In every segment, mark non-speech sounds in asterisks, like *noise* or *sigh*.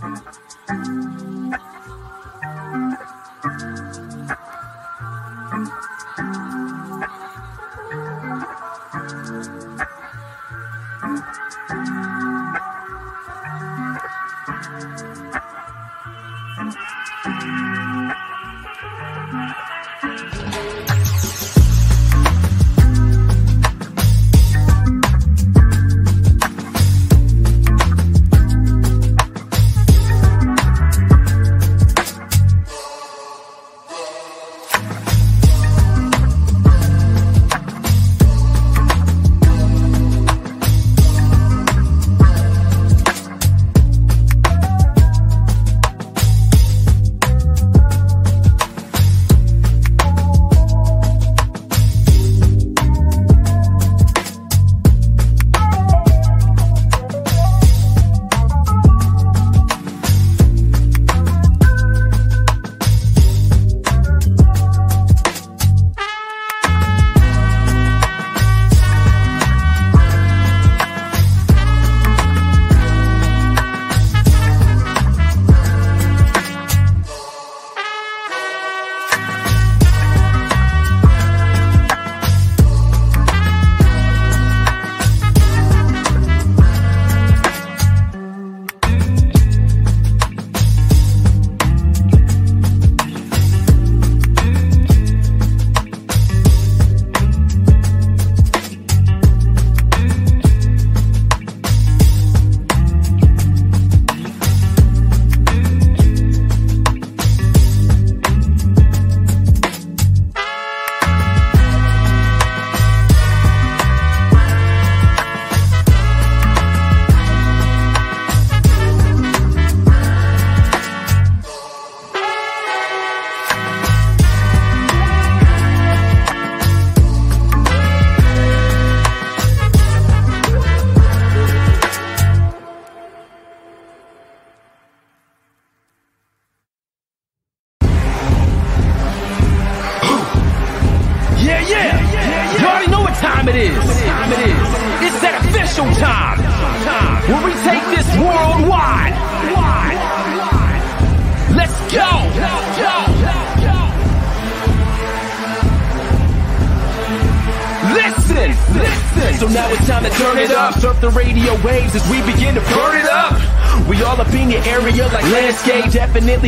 thank you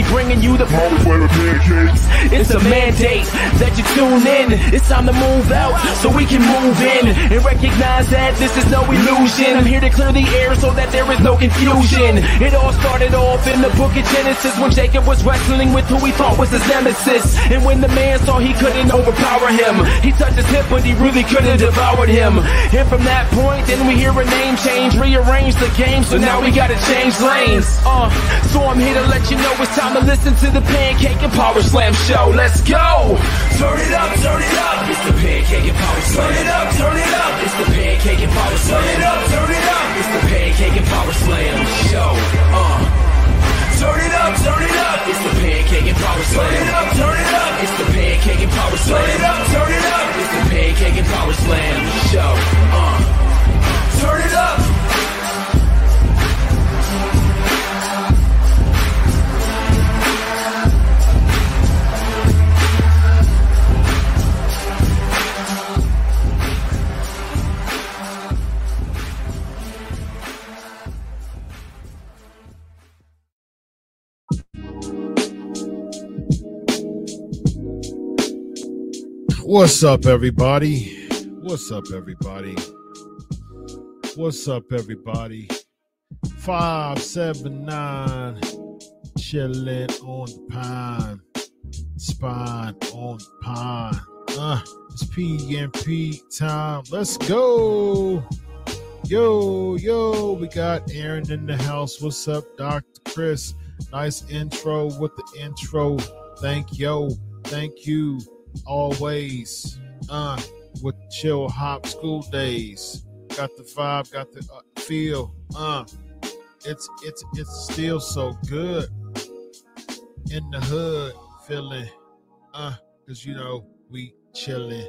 bringing you the moment for the pancakes. It's a mandate that you tune in. It's time to move out so we can move in and recognize that this is no confusion. It all started off in the book of Genesis when Jacob was wrestling with who he thought was his nemesis. And when the man saw he couldn't overpower him, he touched his hip, but he really couldn't devour him. And from that point, then we hear a name change, rearrange the game, so now we gotta change lanes. Uh, so I'm here to let you know it's time to listen to the Pancake and Power Slam show. Let's go! Turn it up, turn it up. It's the Pancake and Power Slam. Turn it up, turn it up. It's the Pancake and Power Slam. Turn it up, turn it up. It's the Pancake and Power Slam show. Uh. Turn it up, turn it up. It's the Pancake and Power Slam. Turn it up, turn it up. It's the Pancake and Power Slam. Turn it up, turn it up. It's the Pancake and Power Slam show. Uh. Turn it up. What's up, everybody? What's up, everybody? What's up, everybody? 579 chilling on the pine, spine on the pine. Uh, it's PNP time. Let's go. Yo, yo, we got Aaron in the house. What's up, Dr. Chris? Nice intro with the intro. Thank yo, thank you always uh with chill hop school days. Got the vibe got the uh, feel uh. It's it's it's still so good. In the hood feeling uh because you know we chilling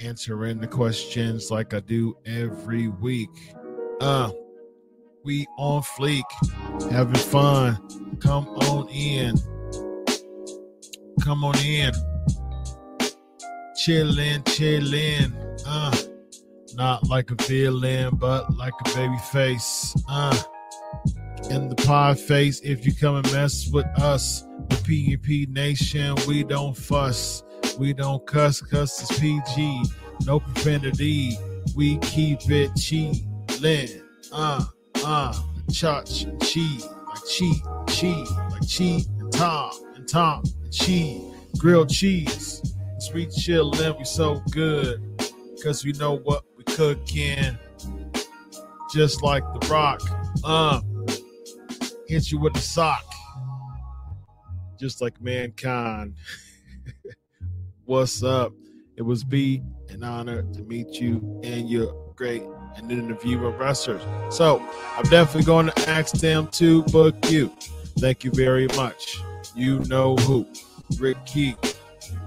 answering the questions like i do every week uh. We on fleek, having fun. Come on in. Come on in. Chillin', chillin'. Uh, not like a villain, but like a baby face. Uh, in the pod face, if you come and mess with us, the PNP Nation, we don't fuss. We don't cuss, cuss is PG. No profanity. We keep it chillin'. Uh, uh, church, cheese, like cheese, cheese, like cheese, and Tom, and Tom, cheese, grilled cheese, sweet chillin', we so good, cause we know what we cooking, just like the rock, uh, hit you with a sock, just like mankind. *laughs* What's up? It was be an honor to meet you and your great and interview with wrestlers. So I'm definitely going to ask them to book you. Thank you very much. You know who. Rick Key,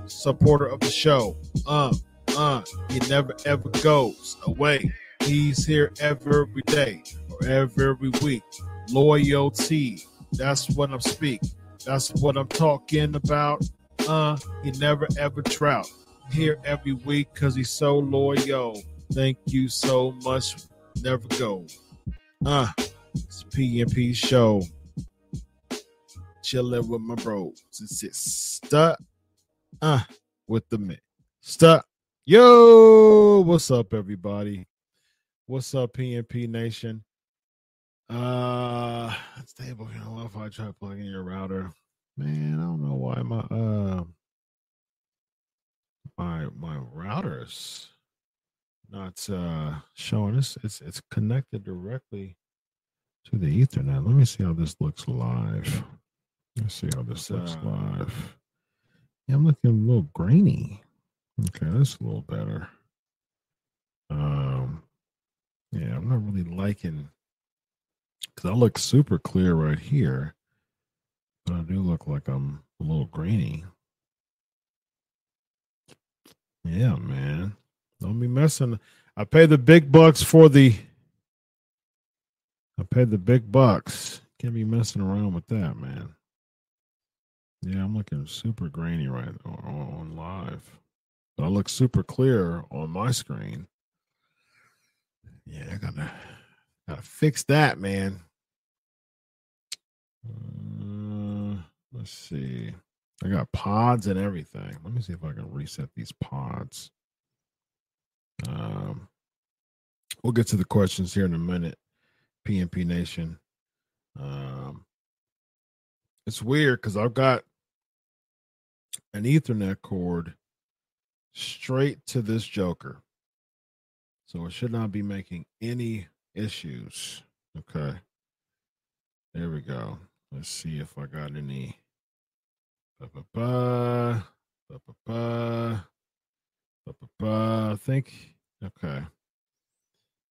supporter of the show. Uh, uh, he never ever goes away. He's here every day or every week. Loyalty. That's what I'm speaking. That's what I'm talking about. Uh, he never ever trout. Here every week because he's so loyal. Thank you so much. Never go. Uh, it's PNP show. Chilling with my bros. It's it stuck. Uh, with the man. Stuck. Yo, what's up, everybody? What's up, PNP Nation? Uh, stable. You know, if I try plugging your router, man, I don't know why my uh my my routers not uh showing this. It's it's connected directly to the Ethernet. Let me see how this looks live. Let's see how this looks uh, live. Yeah, I'm looking a little grainy. Okay, that's a little better. Um, yeah, I'm not really liking because I look super clear right here, but I do look like I'm a little grainy. Yeah, man. Don't be messing. I pay the big bucks for the. I paid the big bucks. Can't be messing around with that, man. Yeah, I'm looking super grainy right on, on live. But I look super clear on my screen. Yeah, I gotta gotta fix that, man. Uh, let's see. I got pods and everything. Let me see if I can reset these pods. Um, we'll get to the questions here in a minute. PNP Nation. Um, it's weird because I've got an Ethernet cord straight to this Joker. So it should not be making any issues. Okay. There we go. Let's see if I got any. Ba-ba-ba, ba-ba-ba. ba. I think okay.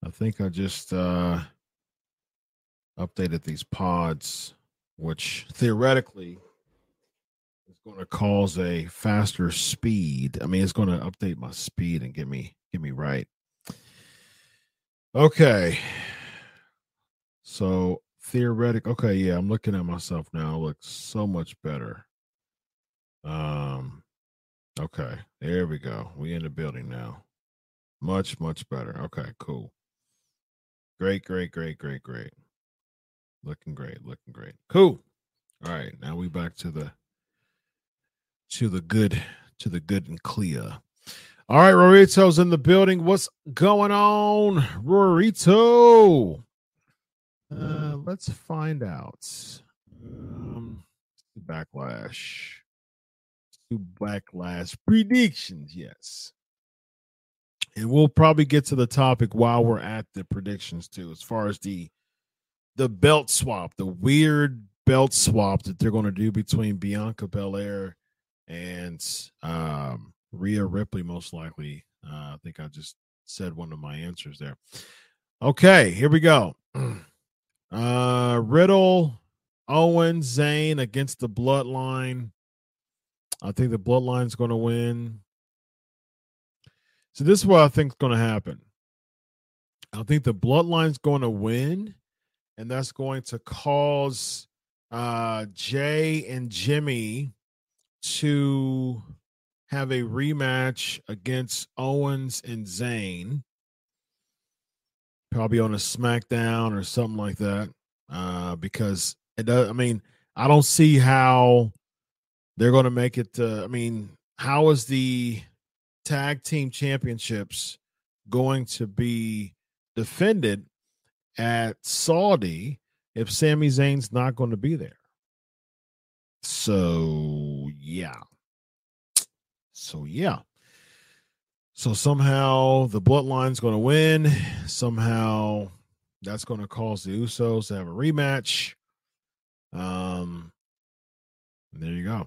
I think I just uh updated these pods, which theoretically going to cause a faster speed. I mean, it's going to update my speed and get me get me right. Okay. So theoretic. Okay, yeah, I'm looking at myself now. Looks so much better. Um Okay, there we go. We in the building now. Much, much better. Okay, cool. Great, great, great, great, great. Looking great, looking great. Cool. All right, now we back to the to the good, to the good and clear. All right, Rorito's in the building. What's going on, Rorito? Uh, let's find out. Um, backlash backlash predictions. Yes. And we'll probably get to the topic while we're at the predictions too, as far as the the belt swap, the weird belt swap that they're going to do between Bianca Belair and um, Rhea Ripley, most likely. Uh, I think I just said one of my answers there. Okay, here we go. *clears throat* Uh, Riddle, Owen, Zayn against the Bloodline. I think the bloodline's going to win. So this is what I think is going to happen. I think the bloodline's going to win, and that's going to cause uh, Jey and Jimmy to have a rematch against Owens and Zayn, probably on a SmackDown or something like that. Uh, because it does. I mean, I don't see how they're going to make it. To, I mean, how is the tag team championships going to be defended at Saudi if Sami Zayn's not going to be there? So, yeah. So, yeah. So somehow the bloodline's going to win. Somehow that's going to cause the Usos to have a rematch. Um, there you go.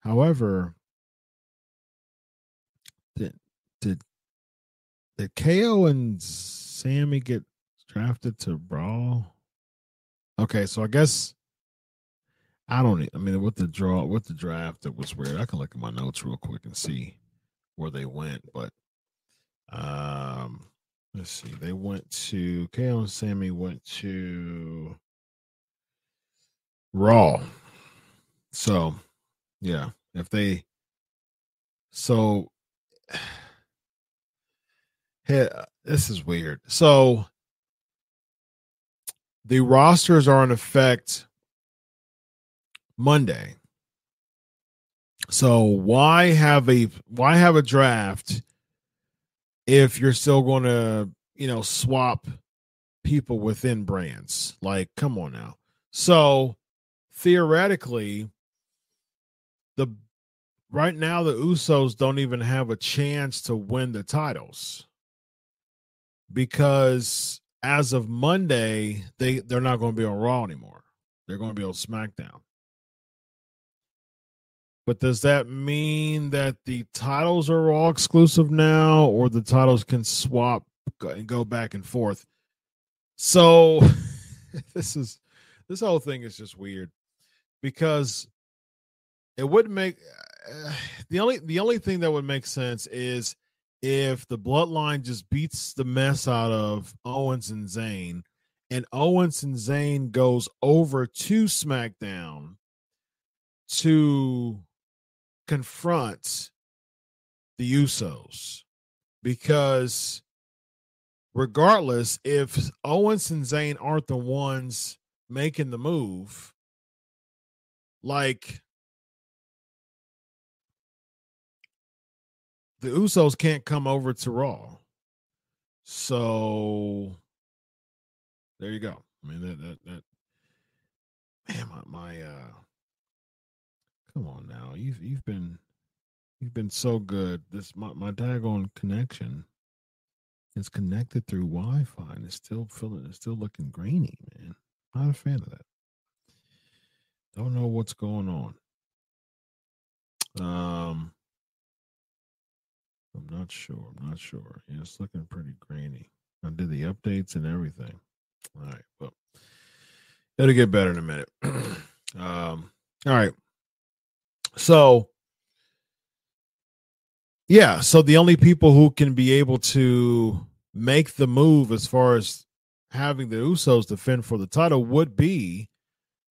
However, did did did KO and Sami get drafted to Brawl? Okay, so I guess I don't. I mean, with the draw, with the draft, it was weird. I can look at my notes real quick and see where they went, but um, let's see. They went to KO and Sami went to Raw. So, yeah, if they so *sighs* hey, this is weird. So the rosters are in effect Monday. So why have a why have a draft if you're still going to, you know, swap people within brands? Like come on now. So theoretically, the right now the Usos don't even have a chance to win the titles because as of Monday, they they're not going to be on Raw anymore. They're going to be on SmackDown. But does that mean that the titles are all exclusive now, or the titles can swap and go back and forth? So *laughs* this is this whole thing is just weird because it wouldn't make uh, *sighs* the only the only thing that would make sense is if the bloodline just beats the mess out of Owens and Zayn and Owens and Zayn goes over to SmackDown to confront the Usos because regardless if Owens and Zayn aren't the ones making the move like the Usos can't come over to Raw. So there you go. I mean that that that man, my, my uh come on now. You've you've been you've been so good. This my, my daggone connection is connected through Wi-Fi and it's still feeling it's still looking grainy, man. Not a fan of that. Don't know what's going on. Um, I'm not sure. I'm not sure. Yeah, it's looking pretty grainy. I did the updates and everything. All right, well, it'll get better in a minute. *clears throat* um, all right. So, yeah, so the only people who can be able to make the move as far as having the Usos defend for the title would be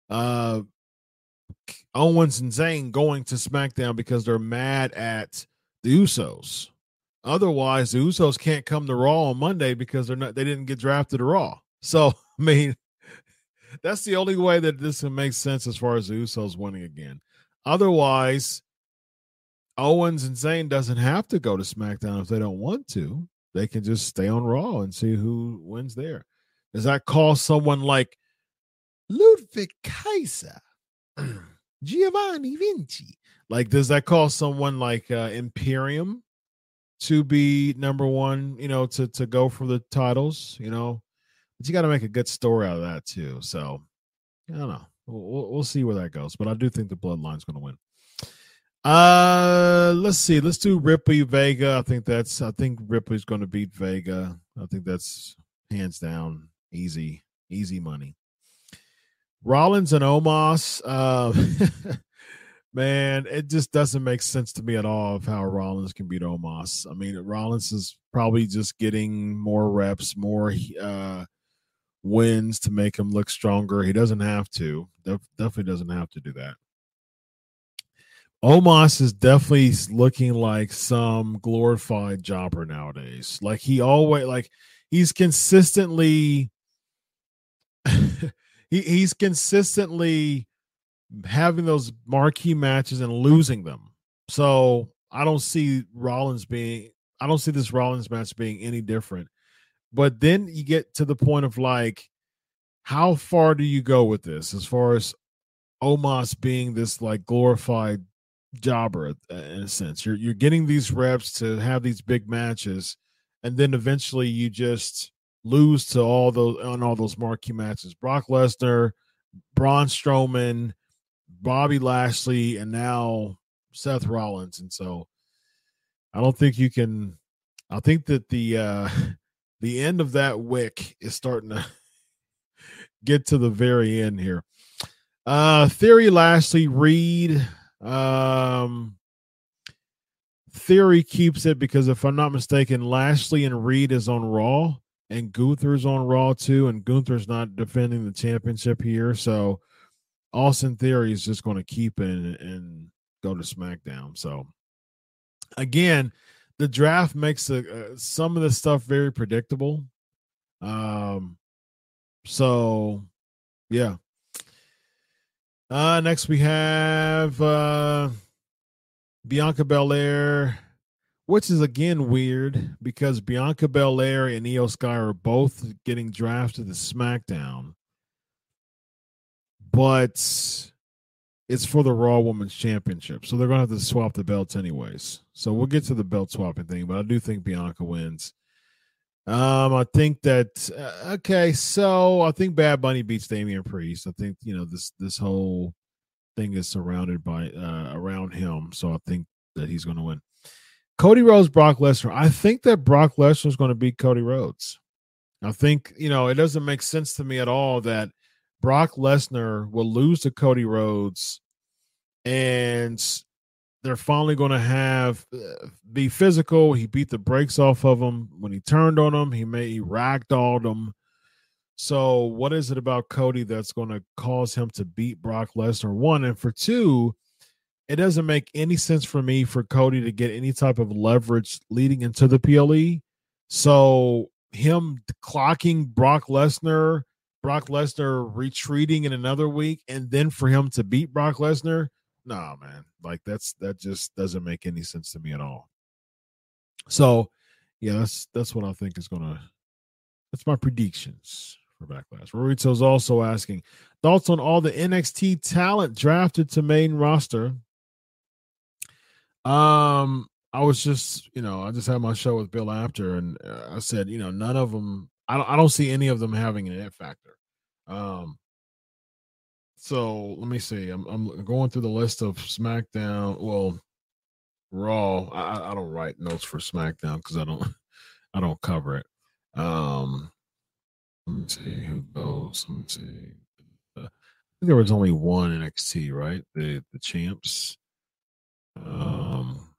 uh Owens and Zayn going to SmackDown because they're mad at the Usos. Otherwise, the Usos can't come to Raw on Monday because they're not they didn't get drafted to Raw. So *laughs* I mean, that's the only way that this can make sense as far as the Usos winning again. Otherwise, Owens and Zayn doesn't have to go to SmackDown if they don't want to. They can just stay on Raw and see who wins there. Does that call someone like Ludwig Kaiser *clears throat* Giovanni Vinci. Like, does that call someone like uh, Imperium to be number one? You know, to to go for the titles. You know, but you got to make a good story out of that too. So I don't know. We'll, we'll see where that goes, but I do think the Bloodline's going to win. Uh, let's see. Let's do Ripley Vega. I think that's. I think Ripley's going to beat Vega. I think that's hands down easy, easy money. Rollins and Omos, uh, *laughs* man, it just doesn't make sense to me at all of how Rollins can beat Omos. I mean, Rollins is probably just getting more reps, more uh, wins to make him look stronger. He doesn't have to. Def- definitely doesn't have to do that. Omos is definitely looking like some glorified jobber nowadays. Like he always like he's consistently *laughs* he, he's consistently having those marquee matches and losing them. So I don't see Rollins being I don't see this Rollins match being any different. But then you get to the point of like, how far do you go with this as far as Omos being this like glorified jobber in a sense? You're you're getting these reps to have these big matches, and then eventually you just lose to all those on all those marquee matches. Brock Lesnar, Braun Strowman, Bobby Lashley, and now Seth Rollins. And so I don't think you can I think that the uh *laughs* the end of that wick is starting to *laughs* get to the very end here. Uh Theory Lashley Reed. Um Theory keeps it because if I'm not mistaken, Lashley and Reed is on Raw and Gunther's on Raw too, and Gunther's not defending the championship here. So Austin Theory is just going to keep it and, and, go to SmackDown. So again, the draft makes a, uh, some of the stuff very predictable. Um, so yeah. Uh, next we have uh, Bianca Belair, which is again weird because Bianca Belair and Iyo Sky are both getting drafted to SmackDown, but it's for the Raw Women's Championship. So they're going to have to swap the belts anyways. So we'll get to the belt swapping thing, but I do think Bianca wins. Um, I think that uh, okay. So I think Bad Bunny beats Damian Priest. I think you know this this whole thing is surrounded by uh around him. So I think that he's going to win. Cody Rhodes, Brock Lesnar. I think that Brock Lesnar is going to beat Cody Rhodes. I think you know it doesn't make sense to me at all that Brock Lesnar will lose to Cody Rhodes, and they're finally going to have uh, be physical. He beat the brakes off of him when he turned on him. He made he ragdolled him. So, what is it about Cody that's going to cause him to beat Brock Lesnar? One and for two, it doesn't make any sense for me for Cody to get any type of leverage leading into the PLE. So, him clocking Brock Lesnar Brock Lesnar retreating in another week and then for him to beat Brock Lesnar, nah, man. Like that's that just doesn't make any sense to me at all. So, yeah, that's that's what I think is gonna. That's my predictions for Backlash. Rorito's also asking thoughts on all the NXT talent drafted to main roster. Um, I was just, you know, I just had my show with Bill after, and uh, I said, you know, none of them. I don't. I don't see any of them having an it factor. Um, so let me see. I'm I'm going through the list of SmackDown. Well, Raw. I, I don't write notes for SmackDown because I don't *laughs* I don't cover it. Um, let me see who goes. Let me see. Uh, there was only one NXT, right? The the champs. Um,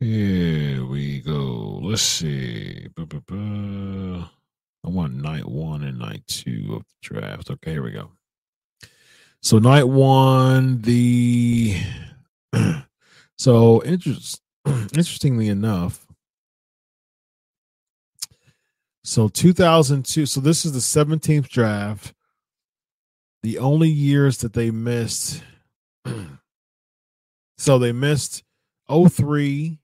here we go. Let's see. I want night one and night two of the draft. Okay, here we go. So night one, the *clears throat* so interest *clears throat* interestingly enough, so 2002. So this is the 17th draft. The only years that they missed. *clears throat* so they missed 03.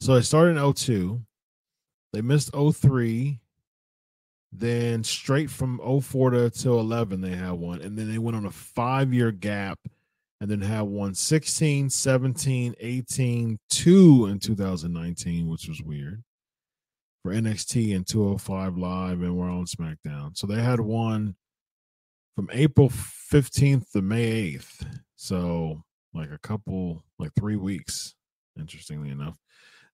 So they started in 02. They missed 03. Then straight from 04 to, to 11, they had one. And then they went on a five year gap and then had one 16, 17, 18, two in 2019, which was weird for NXT and 205 Live and we're on SmackDown. So they had one from April 15th to May 8th. So like a couple, like three weeks, interestingly enough.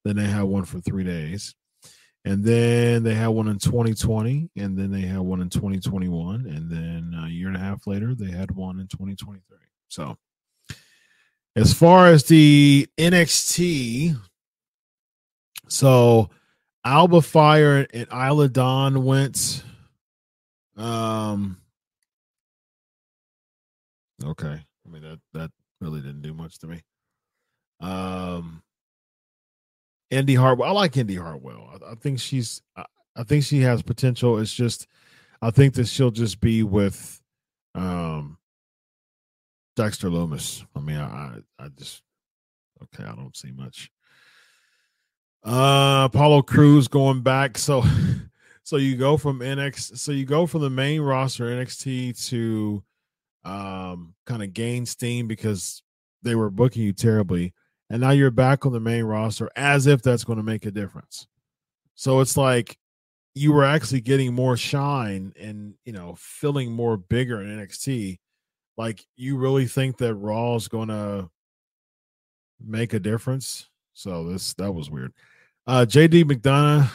Then they had one for three days. And then they had one in 2020, and then they had one in 2021, and then a year and a half later, they had one in 2023. So, as far as the NXT, so Alba Fyre and Isla Dawn went. Um. Okay, I mean that that really didn't do much to me. Um. Indi Hartwell, I like Indi Hartwell. I, I think she's. I, I think she has potential. It's just, I think that she'll just be with, um, Dexter Lumis. I mean, I I just okay. I don't see much. Uh, Apollo Crews going back. So, *laughs* so you go from NX. So you go from the main roster NXT to, um, kind of gain steam because they were booking you terribly, and now you're back on the main roster as if that's going to make a difference. So it's like you were actually getting more shine and you know feeling more bigger in NXT. Like you really think that Raw is going to make a difference? So this that was weird. Uh, JD McDonagh.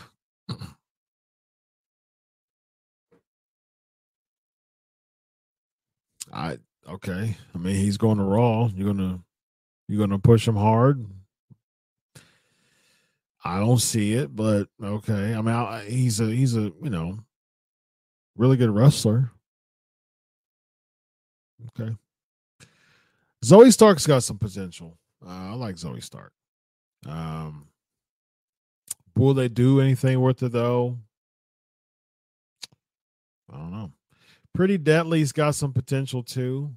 I okay. I mean, he's going to Raw. You're gonna you're gonna push him hard. I don't see it, but okay. I mean, I, he's a he's a you know really good wrestler. Okay. Zoey Stark's got some potential. Uh, I like Zoey Stark. Um, Will they do anything with it though? I don't know. Pretty Deadly's got some potential too.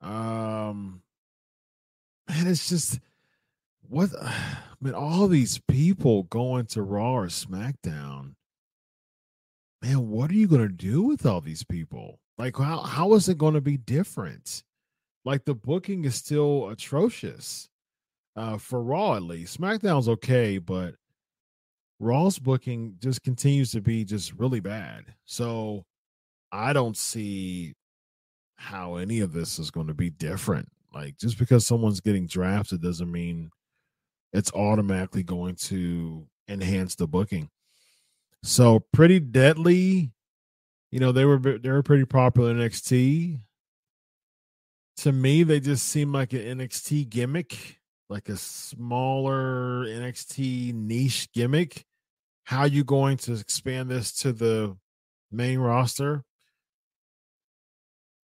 Um, and it's just what *sighs* I mean, all these people going to Raw or SmackDown. Man, what are you to do with all these people? Like, how how is it to be different? Like, the booking is still atrocious uh, for Raw, at least. SmackDown's okay, but Raw's booking just continues to be just really bad. So I don't see how any of this is going to be different. Like just because someone's getting drafted doesn't mean it's automatically going to enhance the booking. So pretty deadly, you know, they were they were pretty popular in NXT. To me, they just seem like an NXT gimmick, like a smaller NXT niche gimmick how you going to expand this to the main roster?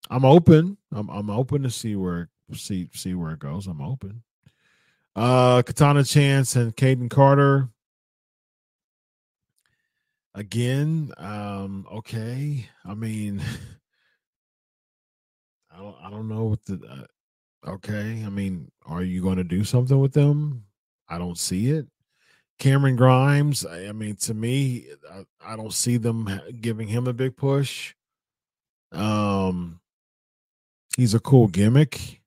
I'm open. I'm I'm open to see where see see where it goes. I'm open. Uh Katana Chance and Kayden Carter. Again, um, okay. I mean, *laughs* I don't I don't know what the uh, okay. I mean, are you going to do something with them? I don't see it. Cameron Grimes, I mean, to me, I, I, don't see them giving him a big push. Um, he's a cool gimmick,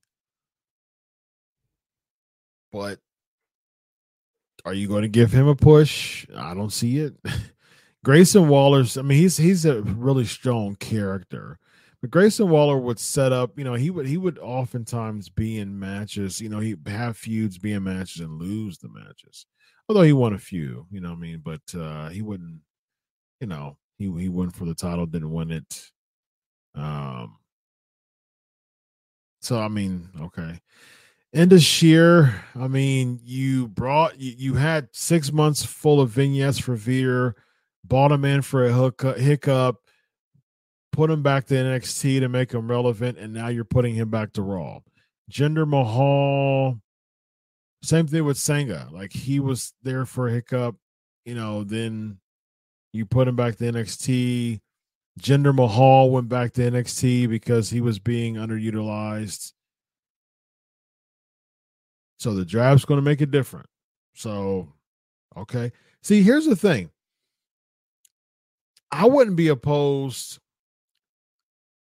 but are you going to give him a push? I don't see it. *laughs* Grayson Waller's, I mean, he's he's a really strong character. But Grayson Waller would set up, you know, he would he would oftentimes be in matches, you know, he have feuds, be in matches and lose the matches although he won a few, you know I mean, but uh he wouldn't, you know, he he won for the title, didn't win it. Um so I mean, okay. Indus Sher, I mean, you brought you, you had six months full of vignettes for Veer, bought him in for a hookup, hiccup, put him back to NXT to make him relevant, and now you're putting him back to Raw. Jinder Mahal, same thing with Sanga. Like he was there for a hiccup, you know, then you put him back to NXT. Jinder Mahal went back to NXT because he was being underutilized. So the draft's going to make it different. So, okay. See, here's the thing. I wouldn't be opposed.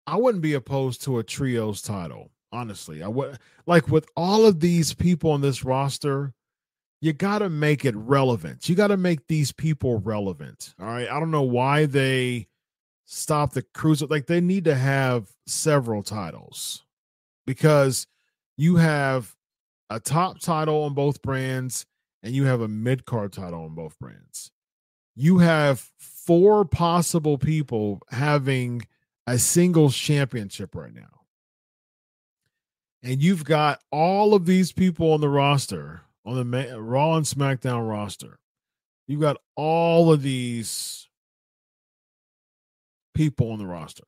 I wouldn't be opposed to a trios title honestly. I would like with all of these people on this roster, you got to make it relevant. You got to make these people relevant. All right. I don't know why they stop the cruise. Like they need to have several titles because you have a top title on both brands and you have a mid card title on both brands. You have four possible people having a singles championship right now and you've got all of these people on the roster on the Raw and SmackDown roster You've got all of these people on the roster.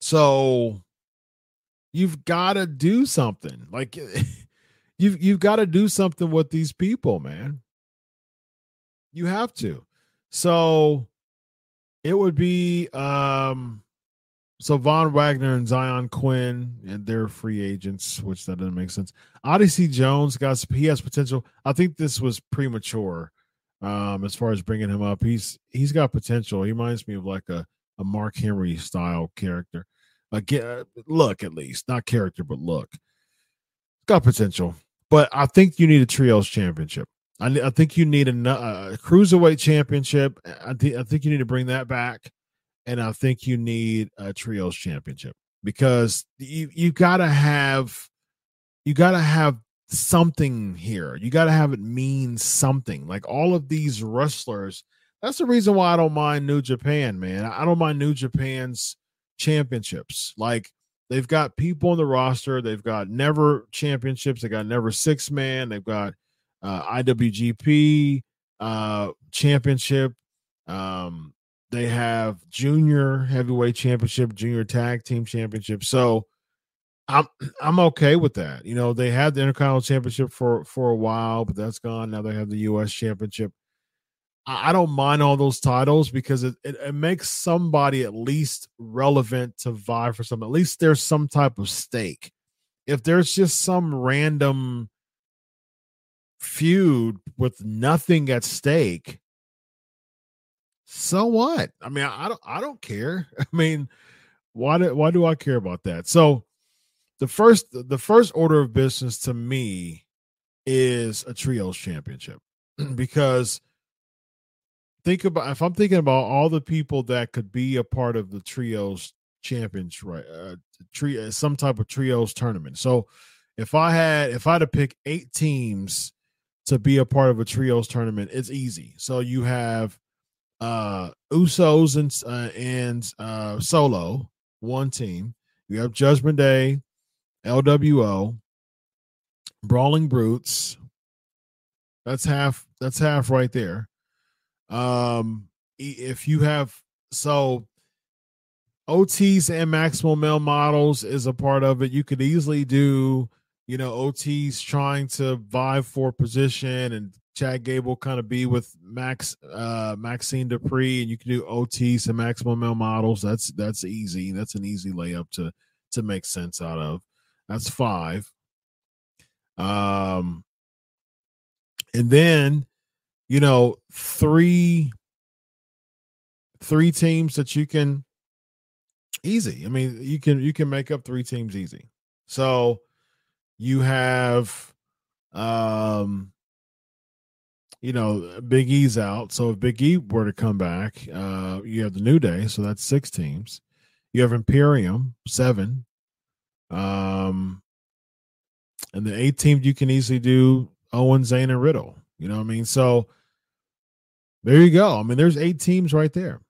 So you've got to do something. Like *laughs* you've you've got to do something with these people, man. You have to. So it would be um so Von Wagner and Xyon Quinn and they're free agents, which that doesn't make sense. Odyssey Jones got he has potential. I think this was premature um as far as bringing him up. He's he's got potential. He reminds me of like a a Mark Henry style character. Again, look at least not character, but look, got potential. But I think you need a trios championship. I, I think you need a, a cruiserweight championship. I, th- I think you need to bring that back, and I think you need a trios championship because you you gotta have you gotta have something here. You gotta have it mean something. Like all of these wrestlers. That's the reason why I don't mind New Japan, man. I don't mind New Japan's championships. Like they've got people on the roster. They've got never championships. They got never six man. They've got uh, IWGP uh, championship. Um, they have junior heavyweight championship, junior tag team championship. So I'm I'm okay with that. You know, they had the Intercontinental Championship for for a while, but that's gone. Now they have the U.S. Championship. I don't mind all those titles because it, it, it, makes somebody at least relevant to vie for something. At least there's some type of stake. If there's just some random feud with nothing at stake, so what? I mean, I don't I don't care. *laughs* I mean, why do why do I care about that? So the first the first order of business to me is a trios championship *clears throat* because think about if I'm thinking about all the people that could be a part of the trios champions, right? Uh, uh, some type of trios tournament. So if I had if I had to pick eight teams to be a part of a trios tournament, it's easy. So you have uh Usos and uh, and uh Solo, one team. You have Judgment Day, LWO, Brawling Brutes. That's half. That's half right there. Um, if you have so Otis and maximum male models is a part of it. You could easily do, you know, Otis trying to vie for position and Chad Gable kind of be with Max uh Maxxine Dupri and you can do Otis and maximum male models. That's that's easy. That's an easy layup to to make sense out of. That's five. Um and then you know, three three teams that you can easy. I mean, you can you can make up three teams easy. So you have um you know, Big E's out. So if Big E were to come back, uh you have the New Day, so that's six teams. You have Imperium, seven. Um and the eight team you can easily do Owen, Zayn, and Riddle. You know what I mean? So there you go. I mean, there's eight teams right there.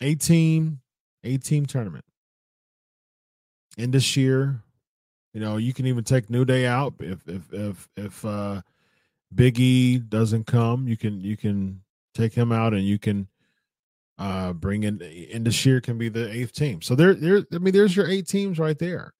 18, 18 tournament. In this year, you know, you can even take New Day out if if if if uh Big E doesn't come, you can you can take him out and you can uh bring in Indus Sher can be the eighth team. So there there I mean there's your eight teams right there.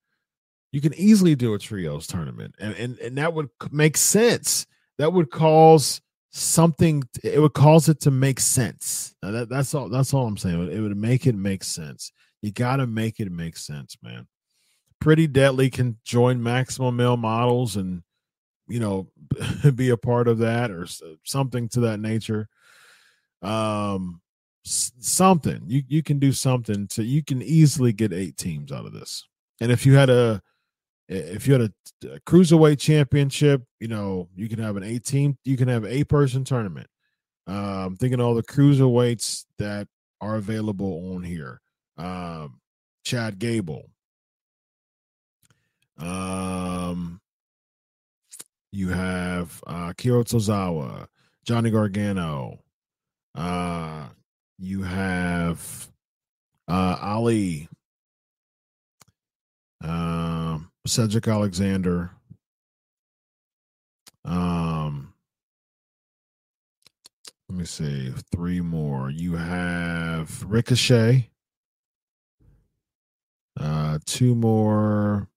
You can easily do a trios tournament and and, and that would make sense. That would cause something it would cause it to make sense. That, that's all that's all i'm saying. It would make it make sense. You got to make it make sense man. Pretty deadly can join maximum male models and you know *laughs* be a part of that or something to that nature. Um something. You you can do something to you can easily get eight teams out of this. And if you had a if you had a, a cruiserweight championship, you know, you can have an 18, you can have a person tournament. Um, thinking all the cruiserweights that are available on here. Um, Chad Gable. Um, you have uh, Akira Tozawa, Johnny Gargano. Uh, you have uh, Ali. Um, Cedric Alexander. Um, let me see, three more. You have Ricochet. Uh, two more.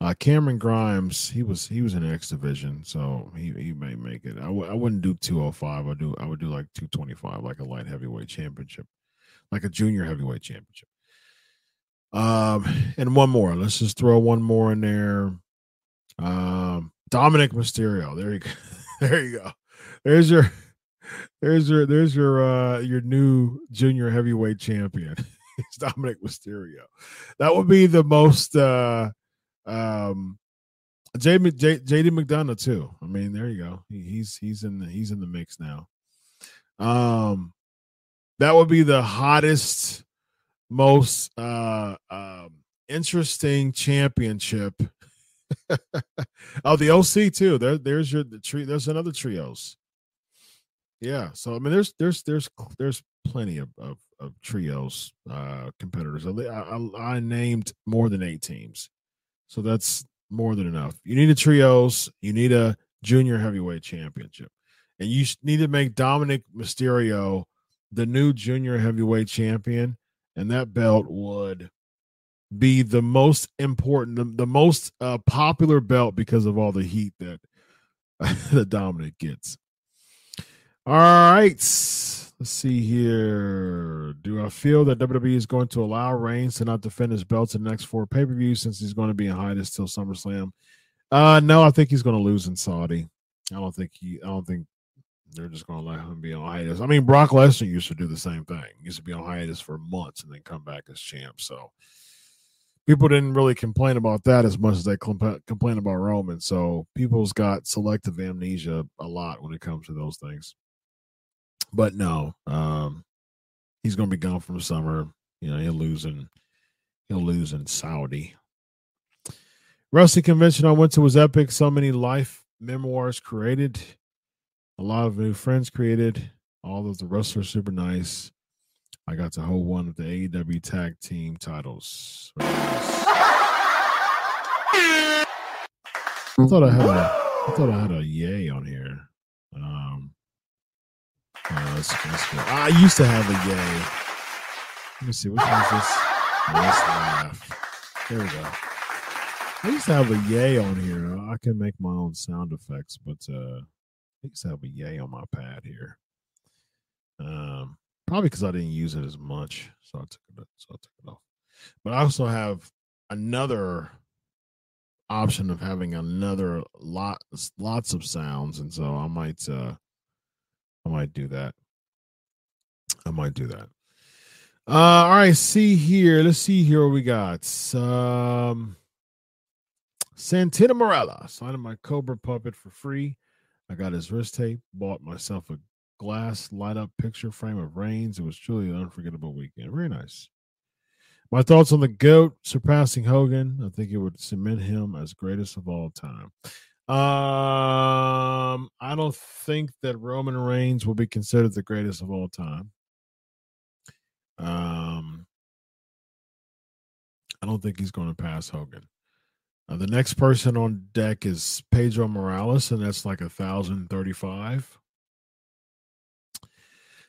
Uh, Cameron Grimes, he was he was in X division, so he he may make it. I w- I wouldn't do 205. I do I would do like 225, like a light heavyweight championship, like a junior heavyweight championship. Um, and one more. Let's just throw one more in there. Um, Dominic Mysterio. There you go. there you go. There's your there's your there's your uh your new junior heavyweight champion. it's Dominic Mysterio. That would be the most uh um, J, J, JD McDonagh too. I mean, there you go. He, he's he's in the he's in the mix now. Um, that would be the hottest, most uh um interesting championship. *laughs* oh, the OC too. There, there's your the tree. There's another trios. Yeah. So I mean, there's there's there's there's plenty of of, of trios uh competitors. I, I, I named more than eight teams. So that's more than enough. You need a trios, you need a junior heavyweight championship. And you need to make Dominic Mysterio the new junior heavyweight champion. And that belt would be the most important, the, the most uh, popular belt because of all the heat that, *laughs* the Dominic gets. All right. Let's see here. Do I feel that WWE is going to allow Reigns to not defend his belt in the next four pay per views since he's going to be in hiatus till SummerSlam? Uh, no, I think he's going to lose in Saudi. I don't think he. I don't think they're just going to let him be on hiatus. I mean, Brock Lesnar used to do the same thing. He used to be on hiatus for months and then come back as champ. So people didn't really complain about that as much as they complain about Roman. So people's got selective amnesia a lot when it comes to those things but no, um, he's going to be gone from summer. You know, he'll lose in he'll lose in Saudi. Wrestling convention I went to was epic. So many life memoirs created, a lot of new friends created. All of the wrestlers super nice. I got to hold one of the AEW tag team titles. I thought I had a I thought I had a yay on here. Um, Oh, that's, that's. I used to have a yay. Let me see. One is this? Let's laugh. There we go. I used to have a yay on here. I can make my own sound effects, but uh, I used have a yay on my pad here. Um, probably because I didn't use it as much, so I took it. So I took it off. But I also have another option of having another lot, lots of sounds, and so I might uh I might do that. I might do that. Uh, all right, see here. Let's see here what we got. Um, Santino Marella signing my Cobra puppet for free. I got his wrist tape. Bought myself a glass light up picture frame of Reigns. It was truly an unforgettable weekend. Very nice. My thoughts on the GOAT surpassing Hogan. I think it would cement him as greatest of all time. Um, I don't think that Roman Reigns will be considered the greatest of all time. Um, I don't think he's going to pass Hogan. Uh, the next person on deck is Pedro Morales, and that's like a thousand thirty-five.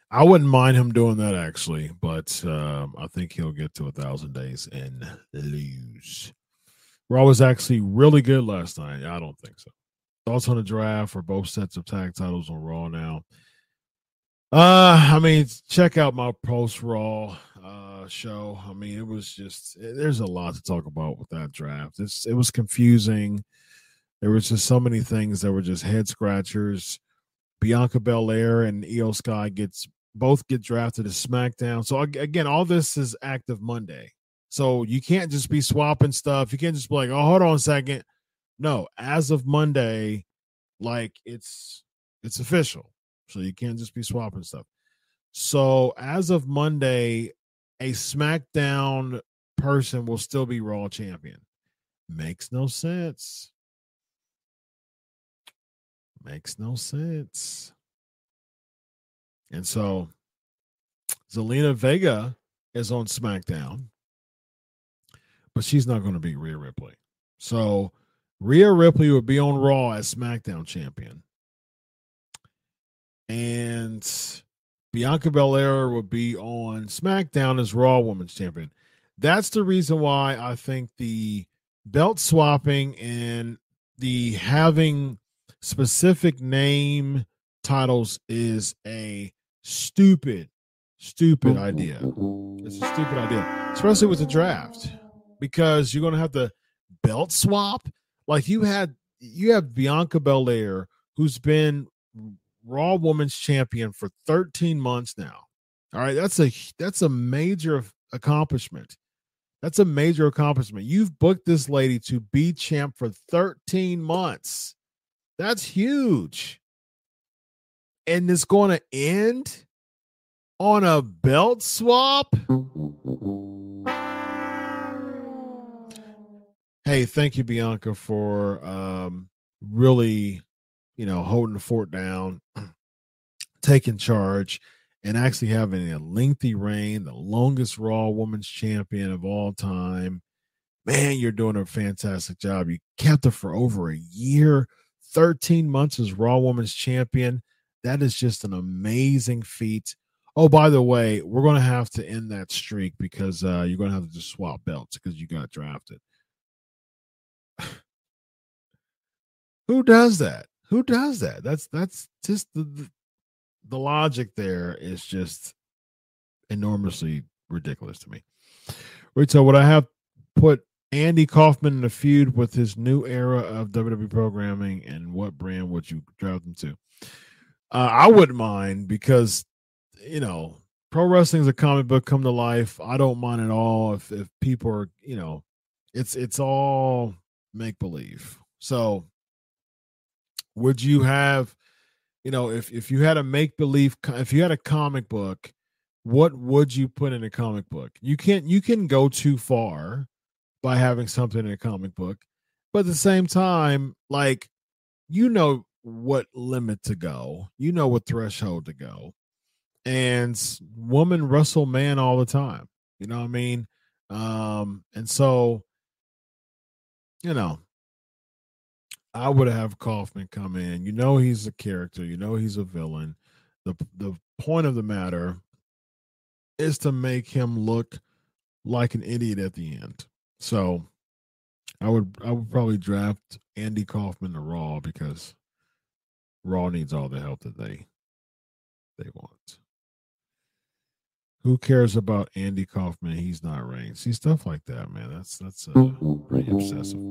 I wouldn't mind him doing that actually, but um, I think he'll get to a thousand days and lose. Raw was actually really good last night. I don't think so. Thoughts on the draft for both sets of tag titles on Raw now? Uh, I mean, check out my post Raw uh show. I mean, it was just eh, there's a lot to talk about with that draft. It's it was confusing. There was just so many things that were just head scratchers. Bianca Belair and Iyo Sky gets both get drafted to SmackDown. So again, all this is active Monday. So you can't just be swapping stuff. You can't just be like, oh, hold on a second. No, as of Monday, like it's it's official. So you can't just be swapping stuff. So as of Monday, a SmackDown person will still be Raw champion. Makes no sense. Makes no sense. And so Zelina Vega is on SmackDown but she's not going to be Rhea Ripley. So Rhea Ripley would be on Raw as SmackDown champion. and Bianca Belair would be on SmackDown as Raw Women's Champion. That's the reason why I think the belt swapping and the having specific name titles is a stupid, stupid idea. It's a stupid idea, especially with the draft, because you're going to have the belt swap. Like you had, you have Bianca Belair, who's been Raw Women's Champion for 13 months now. All right, that's a that's a major accomplishment. That's a major accomplishment. You've booked this lady to be champ for 13 months. That's huge. And it's going to end on a belt swap. Hey, thank you, Bianca, for um, really, you know, holding the fort down, *clears throat* taking charge and actually having a lengthy reign, the longest Raw Women's Champion of all time. Man, you're doing a fantastic job. You kept her for over a year, 13 months as Raw Women's Champion. That is just an amazing feat. Oh, by the way, we're going to have to end that streak because uh, you're going to have to just swap belts because you got drafted. *sighs* Who does that? Who does that? That's that's just the, the logic there is just enormously ridiculous to me. Rito, would I have put Andy Kaufman in a feud with his new era of WWE programming, and what brand would you draft him to? Uh, I wouldn't mind because you know pro wrestling is a comic book come to life. I don't mind at all if if people are you know it's it's all make believe. So would you have you know, if if you had a make believe, if you had a comic book, what would you put in a comic book? You can't you can go too far by having something in a comic book, but at the same time, like you know what limit to go, you know what threshold to go, and woman wrestle man all the time. You know what I mean? Um, and so, you know, I would have Kaufman come in. You know he's a character. You know he's a villain. The the point of the matter is to make him look like an idiot at the end. So I would I would probably draft Andy Kaufman to Raw because Raw needs all the help that they they want. Who cares about Andy Kaufman? He's not Reigns. See stuff like that, man. That's that's uh, pretty obsessive.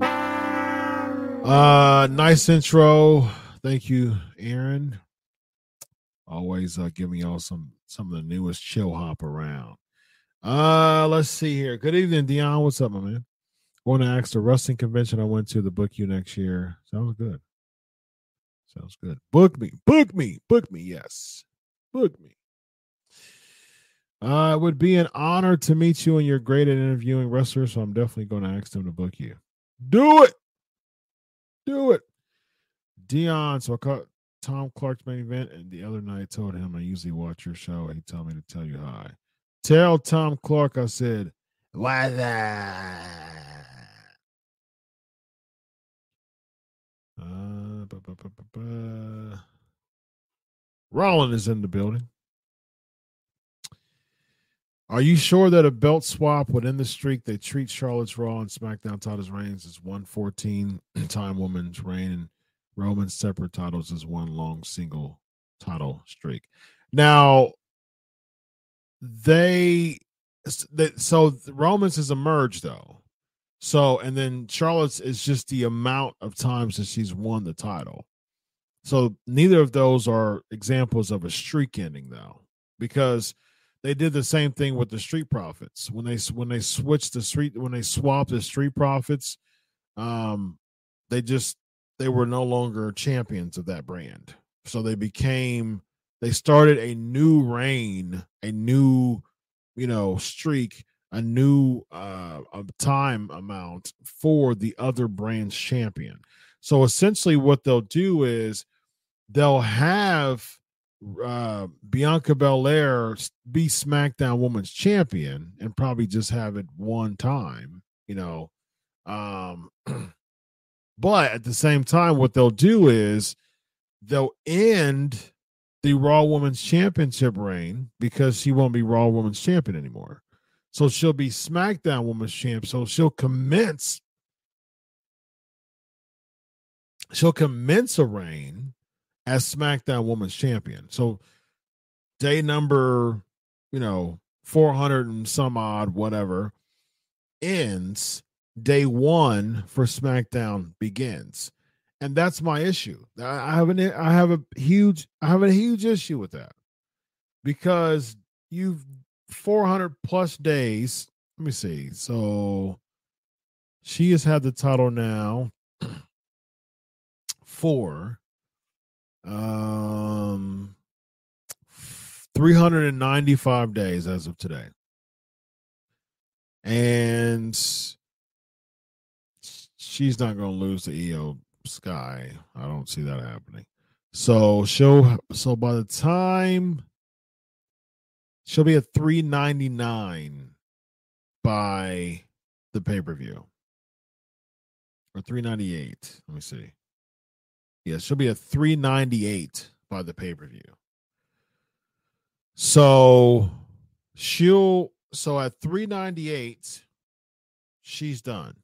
Uh, nice intro. Thank you, Aaron. Always uh, giving y'all some some of the newest chill hop around. Uh, let's see here. Good evening, Dion. What's up, my man? Want to ask the wrestling convention I went to the book you next year. Sounds good. Sounds good. Book me, book me, book me. Yes, book me. Uh, it would be an honor to meet you, and you're great at interviewing wrestlers. So I'm definitely going to ask them to book you. Do it. Do it. Dion. So I caught Tom Clark's main event, and the other night I told him I usually watch your show. He told me to tell you hi. Tell Tom Clark I said, why that? Uh. Rollin is in the building. Are you sure that a belt swap would end the streak? They treat Charlotte's Raw and SmackDown titles reigns as one 14 *clears throat* time woman's reign and Roman's separate titles as one long single title streak. Now, they, so Roman's has emerged though. So, and then Charlotte's is just the amount of times that she's won the title. So, neither of those are examples of a streak ending though, because they did the same thing with the Street Profits when they when they switched the street when they swapped the Street Profits. Um, they just they were no longer champions of that brand, so they became they started a new reign, a new you know streak, a new uh time amount for the other brand's champion. So essentially, what they'll do is they'll have uh, Bianca Belair be SmackDown Women's Champion and probably just have it one time, you know. Um, *clears throat* but at the same time, what they'll do is they'll end the Raw Women's Championship reign because she won't be Raw Women's Champion anymore. So she'll be SmackDown Women's Champ. So she'll commence. She'll commence a reign as SmackDown Women's Champion. So day number, you know, 400 and some odd, whatever, ends. Day one for SmackDown begins and that's my issue. I have an I have a huge I have a huge issue with that because you've 400 plus days. Let me see. So she has had the title now *clears throat* for um 395 days as of today. And she's not going to lose to Iyo Sky. I don't see that happening. So she'll so by the time she'll be at 399 by the pay-per-view. Or 398. Let me see. Yeah, she'll be at 398 by the pay-per-view. So she'll so at 398 she's done